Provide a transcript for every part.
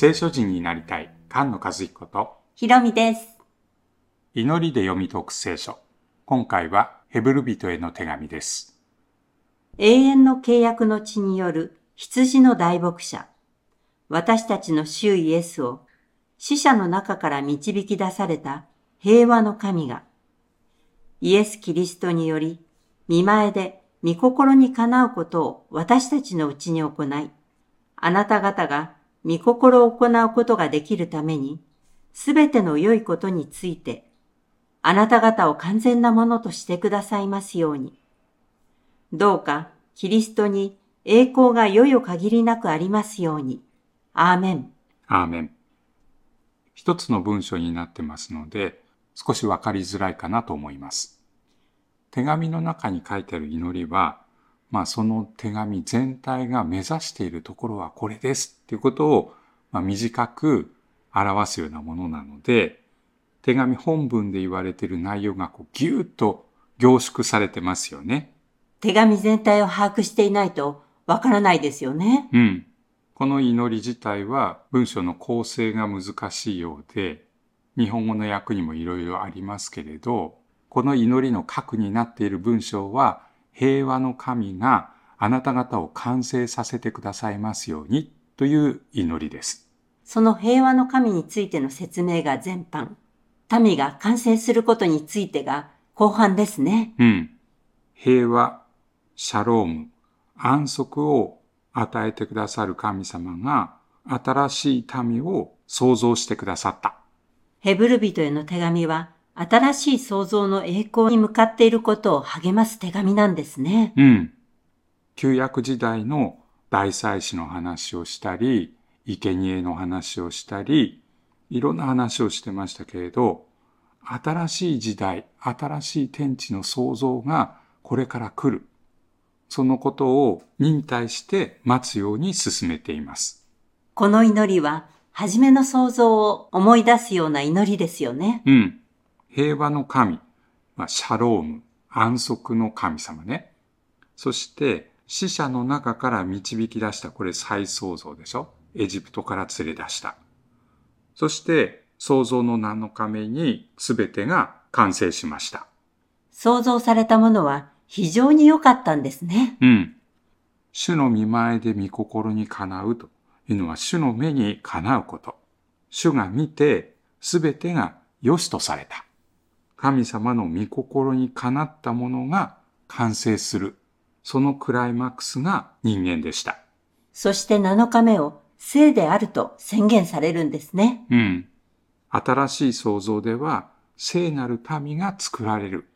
聖書人になりたい菅野和彦とひろみです。祈りで読み解く聖書。今回はヘブル人への手紙です。永遠の契約の地による羊の大牧者。私たちの主イエスを死者の中から導き出された平和の神が、イエス・キリストにより、見前で御心にかなうことを私たちのうちに行い、あなた方が御心を行うことができるために、すべての良いことについて、あなた方を完全なものとしてくださいますように。どうか、キリストに栄光がよよ限りなくありますように。アーメン。アーメン。一つの文章になってますので、少しわかりづらいかなと思います。手紙の中に書いてある祈りは、まあその手紙全体が目指しているところはこれですっていうことを、まあ、短く表すようなものなので、手紙本文で言われている内容がこうギューッと凝縮されてますよね。手紙全体を把握していないとわからないですよね。うん。この祈り自体は文章の構成が難しいようで、日本語の訳にもいろいろありますけれど、この祈りの核になっている文章は、平和の神があなた方を完成させてくださいますようにという祈りです。その平和の神についての説明が全般。民が完成することについてが後半ですね。うん。平和、シャローム、安息を与えてくださる神様が新しい民を創造してくださった。ヘブル人への手紙は新しい創造の栄光に向かっていることを励ます手紙なんですね。うん。旧約時代の大祭司の話をしたり、生贄の話をしたり、いろんな話をしてましたけれど、新しい時代、新しい天地の創造がこれから来る。そのことを忍耐して待つように進めています。この祈りは、初めの創造を思い出すような祈りですよね。うん。平和の神、まあ、シャローム、安息の神様ね。そして、死者の中から導き出した、これ再創造でしょ？エジプトから連れ出した。そして、創造の7日目に全てが完成しました。創造されたものは非常に良かったんですね。うん。主の見前で御心にかなうというのは主の目にかなうこと。主が見て全てが良しとされた。神様の御心にかなったものが完成する。そのクライマックスが人間でした。そして7日目を聖であると宣言されるんですね。うん。新しい創造では聖なる民が作られる。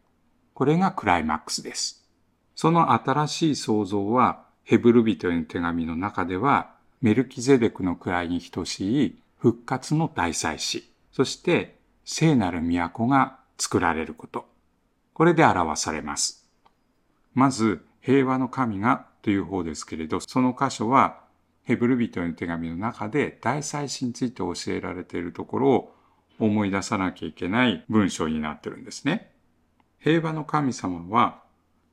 これがクライマックスです。その新しい創造はヘブル人への手紙の中ではメルキゼデクの位に等しい復活の大祭司、そして聖なる都が作られること。これで表されます。まず、平和の神がという方ですけれど、その箇所はヘブル人への手紙の中で大祭司について教えられているところを思い出さなきゃいけない文章になってるんですね。平和の神様は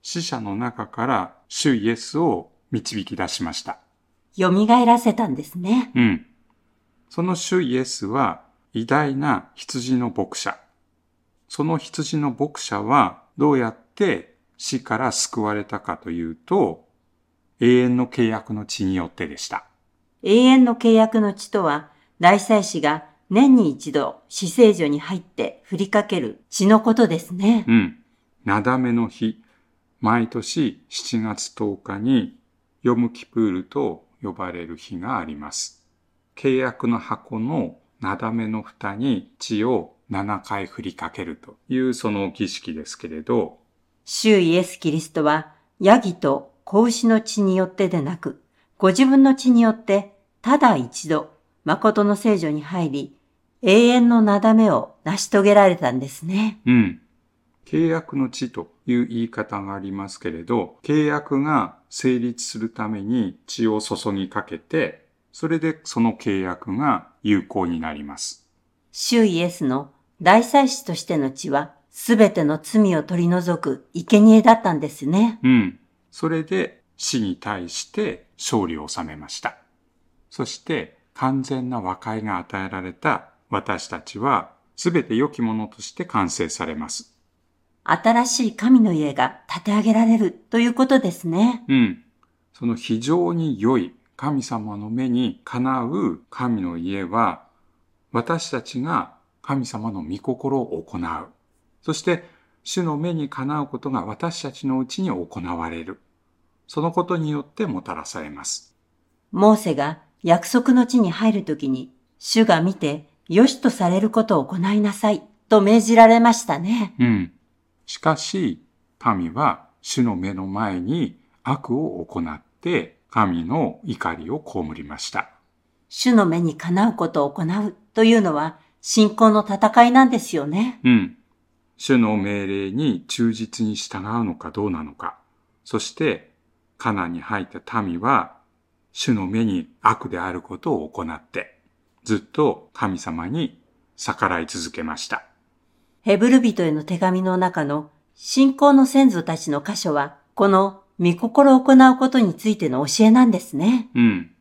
死者の中から主イエスを導き出しました。蘇らせたんですね。うん。その主イエスは偉大な羊の牧者。その羊の牧者はどうやって死から救われたかというと、永遠の契約の地によってでした。永遠の契約の地とは、大祭司が年に一度死聖所に入って振りかける血のことですね。うん。なだめの日、毎年7月10日にヨムキプールと呼ばれる日があります。契約の箱のなだめの蓋に血を7回振りかけるというその儀式ですけれど、主イエス・キリストは、ヤギと子牛の血によってでなく、ご自分の血によって、ただ一度、誠の聖女に入り、永遠のなだめを成し遂げられたんですね。うん。契約の地という言い方がありますけれど、契約が成立するために血を注ぎかけて、それでその契約が有効になります。主イエスの大祭司としての血は、すべての罪を取り除く生贄だったんですね。うん。それで死に対して勝利を収めました。そして完全な和解が与えられた私たちは、すべて良きものとして完成されます。新しい神の家が建て上げられるということですね。うん。その非常に良い神様の目にかなう神の家は、私たちが神様の御心を行う。そして、主の目にかなうことが私たちのうちに行われる。そのことによってもたらされます。モーセが約束の地に入るときに、主が見て、良しとされることを行いなさい、と命じられましたね。うん。しかし、民は主の目の前に悪を行って、神の怒りを被りました。主の目にかなうことを行うというのは、信仰の戦いなんですよね。うん。主の命令に忠実に従うのかどうなのか。そして、カナンに入った民は、主の目に悪であることを行って、ずっと神様に逆らい続けました。ヘブル人への手紙の中の信仰の先祖たちの箇所は、この御心を行うことについての教えなんですね。うん。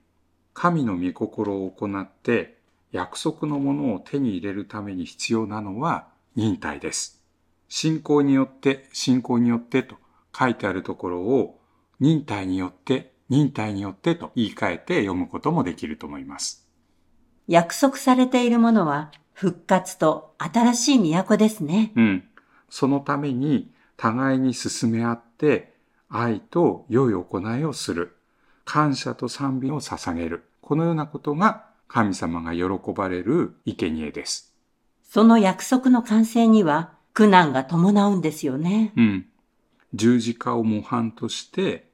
神の御心を行って、約束のものを手に入れるために必要なのは忍耐です。信仰によって、信仰によってと書いてあるところを、忍耐によって、忍耐によってと言い換えて読むこともできると思います。約束されているものは、復活と新しい都ですね。うん。そのために互いに進め合って愛と良い行いをする。感謝と賛美を捧げる。このようなことが神様が喜ばれる生贄です。その約束の完成には苦難が伴うんですよね。うん。十字架を模範として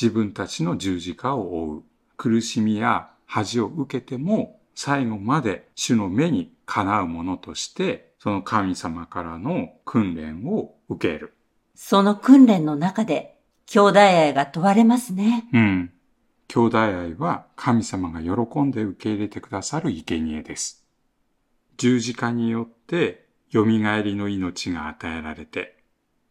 自分たちの十字架を追う。苦しみや恥を受けても最後まで主の目にかなうものとしてその神様からの訓練を受ける。その訓練の中で兄弟愛が問われますね。うん。兄弟愛は神様が喜んで受け入れてくださる生贄です。十字架によって蘇りの命が与えられて、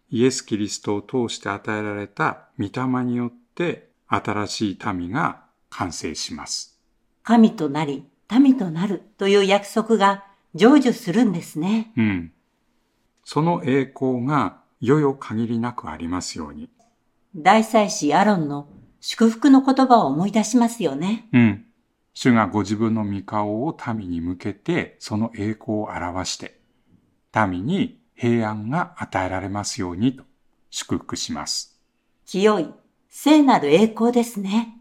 イエス・キリストを通して与えられた御霊によって新しい民が完成します。神となり、民となるという約束が成就するんですね。うん。その栄光が世々限りなくありますように。大祭司アロンの祝福の言葉を思い出しますよね。うん。主がご自分の御顔を民に向けて、その栄光を表して、民に平安が与えられますようにと祝福します。清い、聖なる栄光ですね。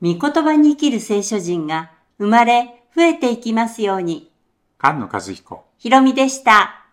御言葉に生きる聖書人が生まれ増えていきますように。菅野和彦。ひろみでした。